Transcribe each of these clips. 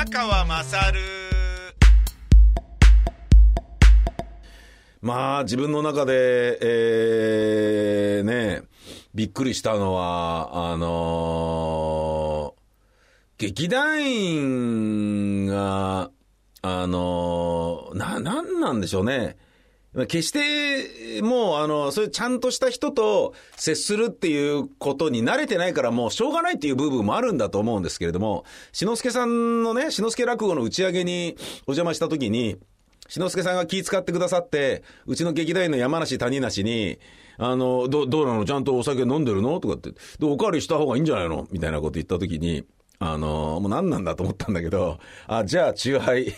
宮川まさるまあ、自分の中で、えー、ね、びっくりしたのは、あのー、劇団員が、あのー、な、なんなんでしょうね。決して、もう、あの、そういうちゃんとした人と接するっていうことに慣れてないから、もうしょうがないっていう部分もあるんだと思うんですけれども、志の輔さんのね、志の輔落語の打ち上げにお邪魔したときに、志の輔さんが気遣ってくださって、うちの劇団員の山梨谷梨に、あの、ど、どうなの？ちゃんとお酒飲んでるの？とかって、で、おかわりした方がいいんじゃないの？みたいなこと言ったときに、あの、もう何なんだと思ったんだけど、あ、じゃあ、チューハイっ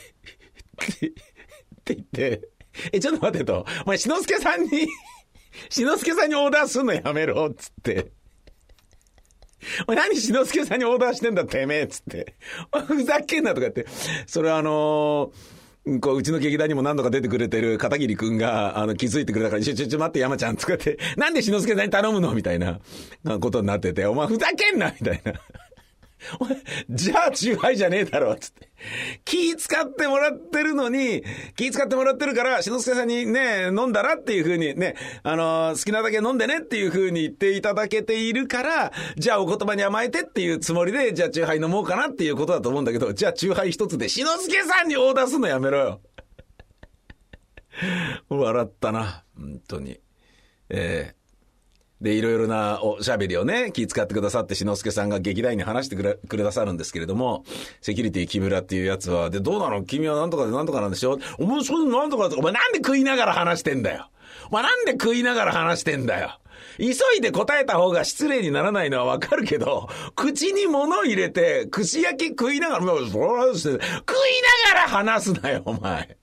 て言って、え、ちょっと待ってと。お前、しのすけさんに しのすけさんにオーダーすんのやめろ、っつって。お前何しのすけさんにオーダーしてんだ、てめえ、っつって。ふざけんなとか言って。それはあのー、こう、うちの劇団にも何度か出てくれてる片桐くんが、あの、気づいてくれたから、ちょ、ちょ、ちょ、待って、山ちゃん、つかって、なんでしのすけさんに頼むのみたいな、ことになってて、お前ふざけんなみたいな。じゃあ、チューハイじゃねえだろ、つって。気使ってもらってるのに、気使ってもらってるから、しのすけさんにね、飲んだらっていう風にね、あのー、好きなだけ飲んでねっていう風に言っていただけているから、じゃあお言葉に甘えてっていうつもりで、じゃあチューハイ飲もうかなっていうことだと思うんだけど、じゃあチューハイ一つで、しのすけさんにオーダーすんのやめろよ。笑ったな、本当に。ええーで、いろいろなおしゃべりをね、気遣ってくださって、しのすけさんが劇団員に話してくれ、くださるんですけれども、セキュリティ木村っていうやつは、で、どうなの？君はなんとかでなんとかなんでしょ？お前、それなんとかお前なんで食いながら話してんだよ？お前なんで食いながら話してんだよ？急いで答えた方が失礼にならないのはわかるけど、口に物入れて、串焼き食いながら、食いながら話すなよ、お前。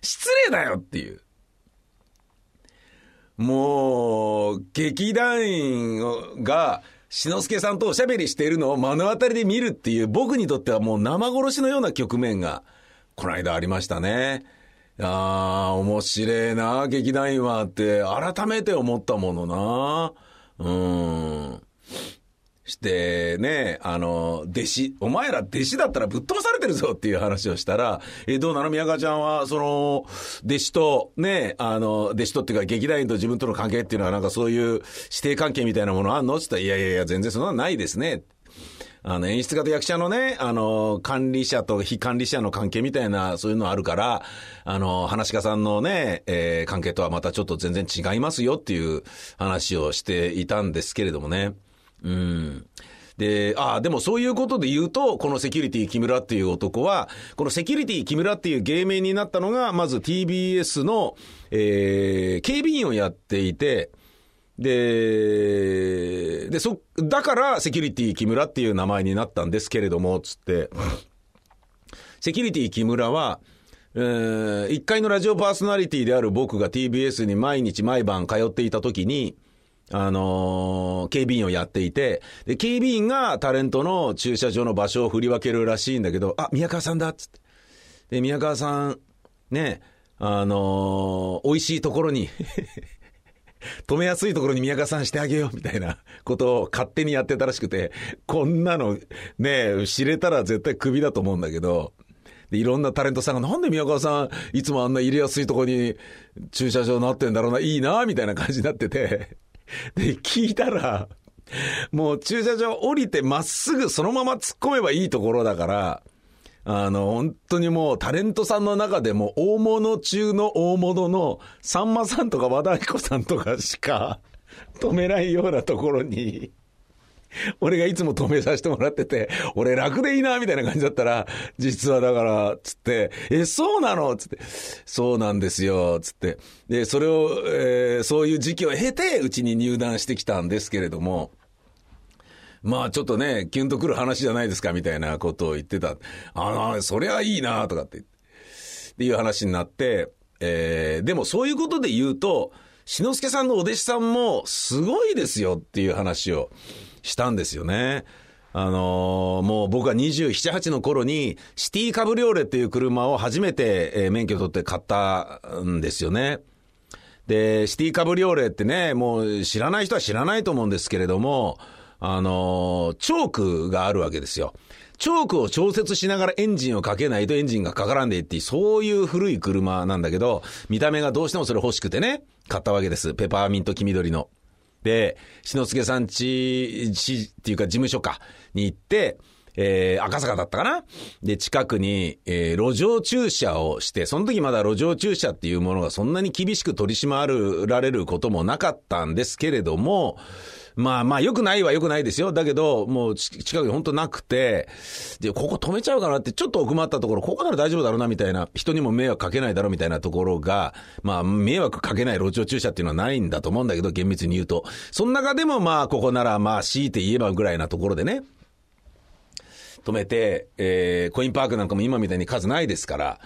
失礼だよっていう。もう、劇団員が、志の輔さんとおしゃべりしているのを目の当たりで見るっていう、僕にとってはもう生殺しのような局面が、この間ありましたね。ああ、面白いな、劇団員はって、改めて思ったものな。うん。してね、あの、弟子、お前ら弟子だったらぶっ飛ばされてるぞっていう話をしたら、え、どうなの？宮川ちゃんは、その、弟子と、ね、あの、弟子とっていうか劇団員と自分との関係っていうのはなんかそういう指定関係みたいなものあんの？って言ったら、いやいやいや、全然そんなのないですね。あの、演出家と役者のね、あの、管理者と非管理者の関係みたいな、そういうのあるから、あの、話家さんのね、えー、関係とはまたちょっと全然違いますよっていう話をしていたんですけれどもね。うん。で、ああ、でもそういうことで言うと、このセキュリティ木村っていう男は、このセキュリティ木村っていう芸名になったのが、まず TBS の、えー、警備員をやっていて、で、で、そ、だからセキュリティ木村っていう名前になったんですけれども、つって、セキュリティ木村は、えー、1階のラジオパーソナリティである僕が TBS に毎日毎晩通っていた時に、あのー、警備員をやっていて、で、警備員がタレントの駐車場の場所を振り分けるらしいんだけど、あ、宮川さんだっつって。で、宮川さん、ね、あのー、美味しいところに 止めやすいところに宮川さんしてあげようみたいな ことを勝手にやってたらしくて、こんなのね、知れたら絶対クビだと思うんだけど、で、いろんなタレントさんが、なんで宮川さん、いつもあんな入れやすいところに駐車場になってんだろうな、いいな、みたいな感じになってて、で、聞いたら、もう駐車場降りてまっすぐそのまま突っ込めばいいところだから、あの、本当にもうタレントさんの中でも大物中の大物のさんまさんとか和田アキ子さんとかしか 止めないようなところに俺がいつも止めさせてもらってて、俺楽でいいな、みたいな感じだったら、実はだから、つって、え、そうなの？つって、そうなんですよ、つって。で、それを、えー、そういう時期を経て、うちに入団してきたんですけれども、まあちょっとね、キュンとくる話じゃないですか、みたいなことを言ってた。ああ、そりゃいいな、とかって。っていう話になって、えー、でもそういうことで言うと、志の輔さんのお弟子さんもすごいですよっていう話をしたんですよね。あのー、もう僕が27、8の頃にシティカブリオレっていう車を初めて、え、免許取って買ったんですよね。で、シティカブリオレってね、もう知らない人は知らないと思うんですけれども、あのー、チョークがあるわけですよ。チョークを調節しながらエンジンをかけないとエンジンがかからんでいってそういう古い車なんだけど、見た目がどうしてもそれ欲しくてね、買ったわけです。ペパーミント黄緑の。で、篠介さんち、ちっていうか事務所か、に行って、えー、赤坂だったかな？で、近くに、えー、路上駐車をして、その時まだ路上駐車っていうものがそんなに厳しく取り締まられることもなかったんですけれども、まあまあ、良くないは良くないですよ。だけど、もう近くに本当なくて、で、ここ止めちゃうかなって、ちょっと奥まったところ、ここなら大丈夫だろうな、みたいな、人にも迷惑かけないだろう、みたいなところが、まあ、迷惑かけない路上駐車っていうのはないんだと思うんだけど、厳密に言うと。その中でも、まあ、ここなら、まあ、強いて言えばぐらいなところでね、止めて、えー、コインパークなんかも今みたいに数ないですから、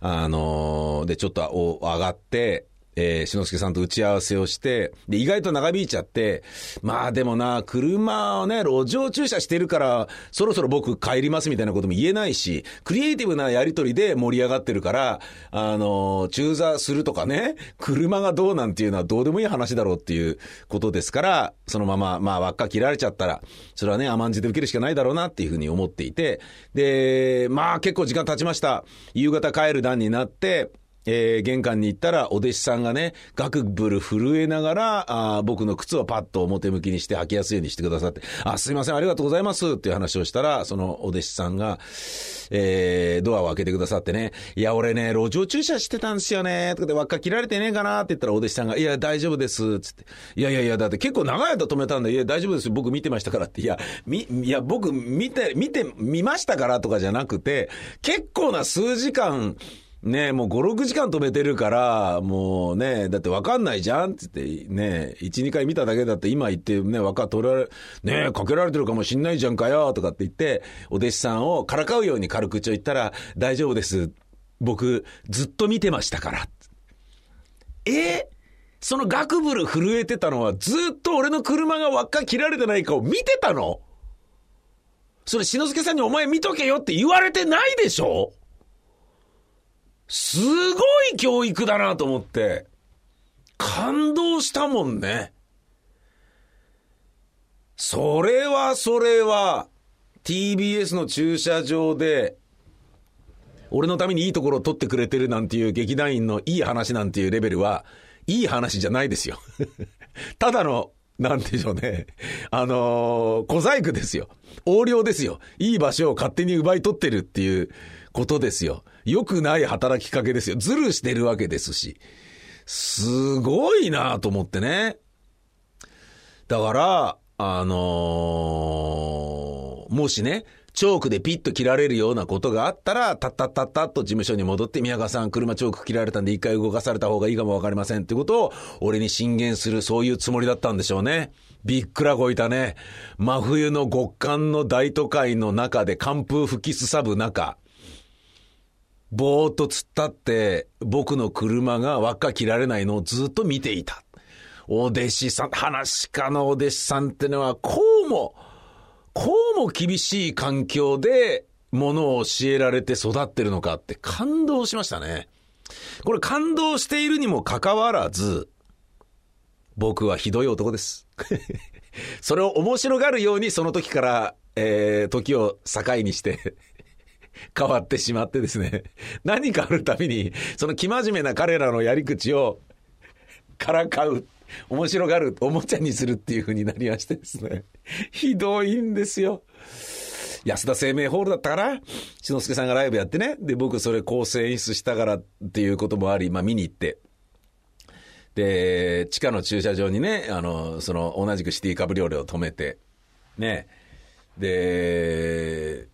あのー、で、ちょっとお上がって、えー、篠介さんと打ち合わせをして、で、意外と長引いちゃって、まあでもな、車をね、路上駐車してるから、そろそろ僕帰りますみたいなことも言えないし、クリエイティブなやりとりで盛り上がってるから、あの、中座するとかね、車がどうなんていうのはどうでもいい話だろうっていうことですから、そのまま、まあ輪っか切られちゃったら、それはね、甘んじて受けるしかないだろうなっていうふうに思っていて、で、まあ結構時間経ちました。夕方帰る段になって、えー、玄関に行ったら、お弟子さんがね、ガクブル震えながら、あ僕の靴をパッと表向きにして履きやすいようにしてくださって、あ、すいません、ありがとうございますっていう話をしたら、そのお弟子さんが、えー、ドアを開けてくださってね、いや、俺ね、路上駐車してたんですよね、とかで輪っか切られてねえかなって言ったら、お弟子さんが、いや、大丈夫です、つって。いやいやいや、だって結構長い間止めたんで、いや、大丈夫ですよ、僕見てましたからって。いや、み、いや、僕見て、見て、見ましたからとかじゃなくて、結構な数時間、ねもう5、6時間止めてるから、もうね、だってわかんないじゃんって言って、ね1、2回見ただけだって今言ってね、わか、取られ、ねかけられてるかもしんないじゃんかよ、とかって言って、お弟子さんをからかうように軽口を言ったら、大丈夫です。僕、ずっと見てましたから。えそのガクブル震えてたのは、ずっと俺の車が輪っか切られてないかを見てたの？それ、篠介さんにお前見とけよって言われてないでしょ？すごい教育だなと思って、感動したもんね。それはそれは、TBS の駐車場で、俺のためにいいところを取ってくれてるなんていう劇団員のいい話なんていうレベルは、いい話じゃないですよ。ただの、なんでしょうね。あのー、小細工ですよ。横領ですよ。いい場所を勝手に奪い取ってるっていうことですよ。良くない働きかけですよ。ずるしてるわけですし。すごいなと思ってね。だから、あのー、もしね、チョークでピッと切られるようなことがあったら、たったったったっと事務所に戻って、宮川さん、車チョーク切られたんで一回動かされた方がいいかもわかりませんってことを、俺に進言する、そういうつもりだったんでしょうね。びっくらこいたね。真冬の極寒の大都会の中で寒風吹きすさぶ中、ぼーっと突っ立って、僕の車が輪っか切られないのをずっと見ていた。お弟子さん、話家のお弟子さんってのは、こうも、こうも厳しい環境で、ものを教えられて育ってるのかって感動しましたね。これ感動しているにもかかわらず、僕はひどい男です。それを面白がるようにその時から、えー、時を境にして変わってしまってですね、何かあるたびに、その生真面目な彼らのやり口をからかう。面白がる、おもちゃにするっていう風になりましてですね。ひどいんですよ。安田生命ホールだったかな？篠之助さんがライブやってね。で、僕それ構成演出したからっていうこともあり、まあ見に行って。で、地下の駐車場にね、あの、その同じくシティカブリオレを止めて、ね。で、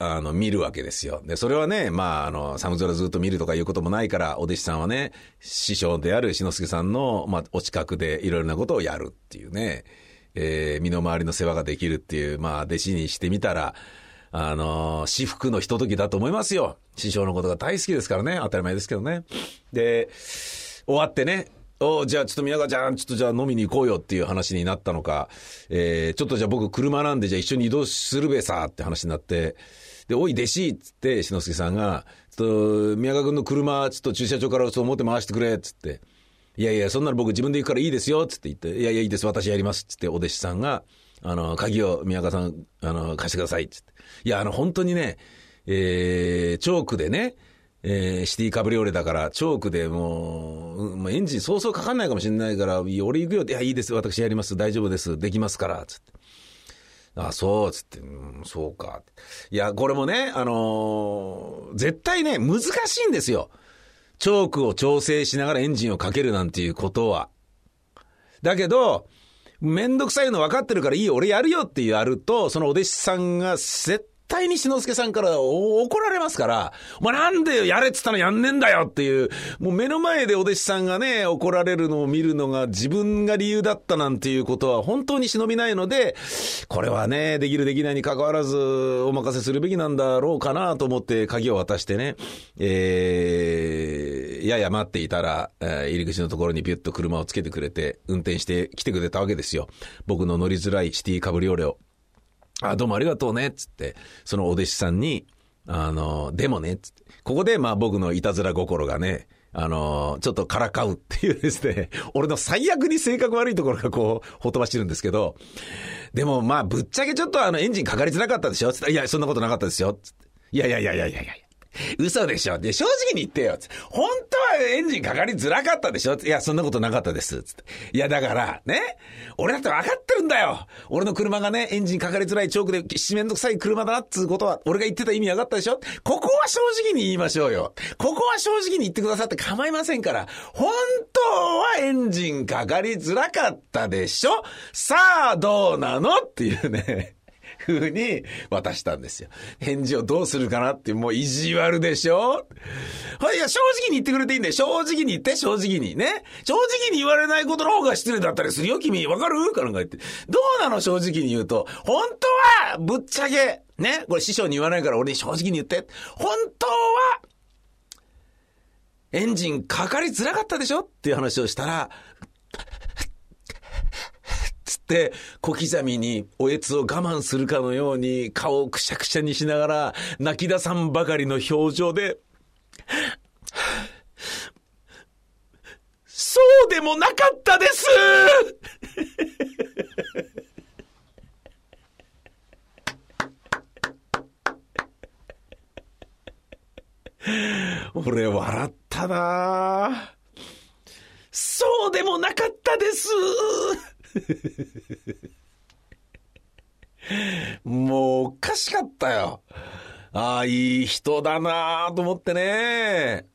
あの、見るわけですよ。で、それはね、まあ、あの、寒空ずっと見るとかいうこともないから、お弟子さんはね、師匠である篠介さんの、まあ、お近くでいろいろなことをやるっていうね、えー、身の回りの世話ができるっていう、まあ、弟子にしてみたら、あの私服のひとときだと思いますよ。師匠のことが大好きですからね、当たり前ですけどね。で、終わってね、おじゃあちょっと宮川ちゃん、ちょっとじゃあ飲みに行こうよっていう話になったのか、えー、ちょっとじゃあ僕車なんでじゃあ一緒に移動するべさって話になって、で、おい、弟子っつって、篠介さんが、ちょっと、宮川君の車、ちょっと駐車場からそう持って回してくれ、っつって。いやいや、そんなの僕自分で行くからいいですよ、つって言って、いやいや、いいです、私やります、つって、お弟子さんが、あの、鍵を宮川さん、あの、貸してください、つって。いや、あの、本当にね、えー、チョークでね、えー、シティカブリオレだから、チョークでもう、うん、エンジンそうそうかかんないかもしれないから、俺行くよって、いや、いいです、私やります、大丈夫です、できますから、つって。あ、あそう、つって、うん、そうか。いや、これもね、あのー、絶対ね、難しいんですよ。チョークを調整しながらエンジンをかけるなんていうことは。だけど、めんどくさいの分かってるからいい、俺やるよってやると、そのお弟子さんが絶対に志の輔さんから怒られますから、お前なんでやれっつったのやんねんだよっていう、もう目の前でお弟子さんがね、怒られるのを見るのが自分が理由だったなんていうことは本当に忍びないので、これはね、できるできないに関わらずお任せするべきなんだろうかなと思って鍵を渡してね、えー、やや待っていたら、えー、入り口のところにピュッと車をつけてくれて、運転して来てくれたわけですよ。僕の乗りづらいシティカブリオレを。あ、どうもありがとうね、つって、そのお弟子さんに、あの、でもね、つって、ここでまあ僕のいたずら心がね、あの、ちょっとからかうっていうですね、俺の最悪に性格悪いところがこう、ほとばしてるんですけど、でもまあ、ぶっちゃけちょっとあの、エンジンかかりづらかったでしょつって、いや、そんなことなかったですよ。つって。いやいやいやいやいやいや。嘘でしょで、正直に言ってよ。本当はエンジンかかりづらかったでしょいや、そんなことなかったです。つって。いや、だから、ね。俺だって分かってるんだよ。俺の車がね、エンジンかかりづらいチョークで、しめんどくさい車だなっつうことは、俺が言ってた意味分かったでしょここは正直に言いましょうよ。ここは正直に言ってくださって構いませんから。本当はエンジンかかりづらかったでしょさあ、どうなの？っていうね。風に渡したんですよ。返事をどうするかなってもう意地悪でしょ？はい、いや、正直に言ってくれていいんだよ。正直に言って、正直に。ね。正直に言われないことの方が失礼だったりするよ、君。わかる？かなんか言って。どうなの？正直に言うと。本当は、ぶっちゃけ、ね？これ師匠に言わないから俺に正直に言って。本当は、エンジンかかりづらかったでしょ？っていう話をしたら、小刻みにおえつを我慢するかのように顔をくしゃくしゃにしながら泣き出さんばかりの表情で、そうでもなかったです！俺笑ったなそうでもなかったです！もうおかしかったよ。ああ、いい人だなと思ってね。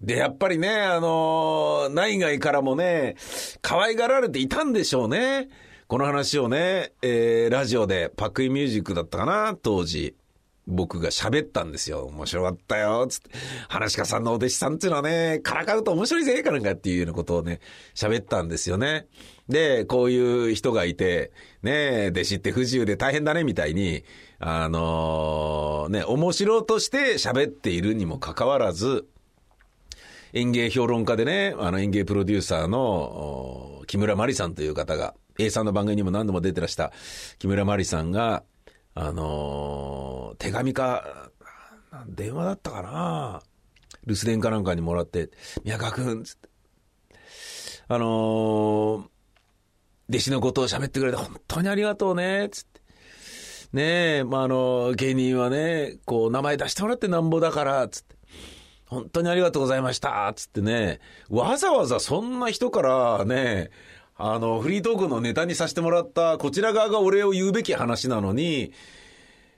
で、やっぱりね、あのー、内外からもね、可愛がられていたんでしょうね。この話をね、えー、ラジオで、パクイミュージックだったかな、当時。僕が喋ったんですよ。面白かったよ、つって。話家さんのお弟子さんっていうのはね、からかうと面白いぜ、かなんかっていうようなことをね、喋ったんですよね。で、こういう人がいて、ね弟子って不自由で大変だね、みたいに、あのー、ね、面白として喋っているにもかかわらず、演芸評論家でね、あの演芸プロデューサーの木村真理さんという方が、A さんの番組にも何度も出てらした木村真理さんが、あのー、手紙か、電話だったかな留守電かなんかにもらって、宮川くん、つって。あのー、弟子のことを喋ってくれて本当にありがとうね、つって。ねえ、まあ、あの、芸人はね、こう、名前出してもらってなんぼだから、つって。本当にありがとうございました、つってね。わざわざそんな人からね、あの、フリートークのネタにさせてもらった、こちら側がお礼を言うべき話なのに、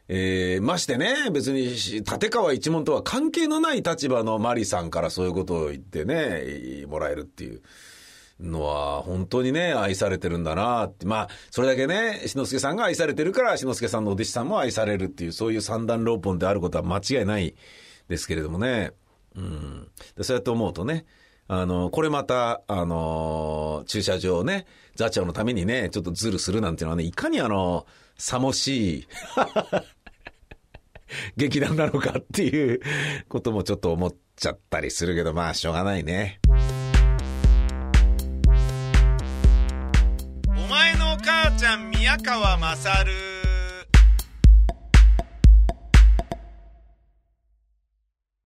えー、ましてね、別に、立川一門とは関係のない立場のマリさんからそういうことを言ってね、もらえるっていう。のは、本当にね、愛されてるんだなって。まあ、それだけね、志の輔さんが愛されてるから、志の輔さんのお弟子さんも愛されるっていう、そういう三段六本であることは間違いないですけれどもね。うん。でそうやって思うとね、あの、これまた、あの、駐車場ね、座長のためにね、ちょっとズルするなんていうのはね、いかにあの、さもしい 劇団なのかっていうこともちょっと思っちゃったりするけど、まあ、しょうがないね。お前のお母ちゃん宮川勝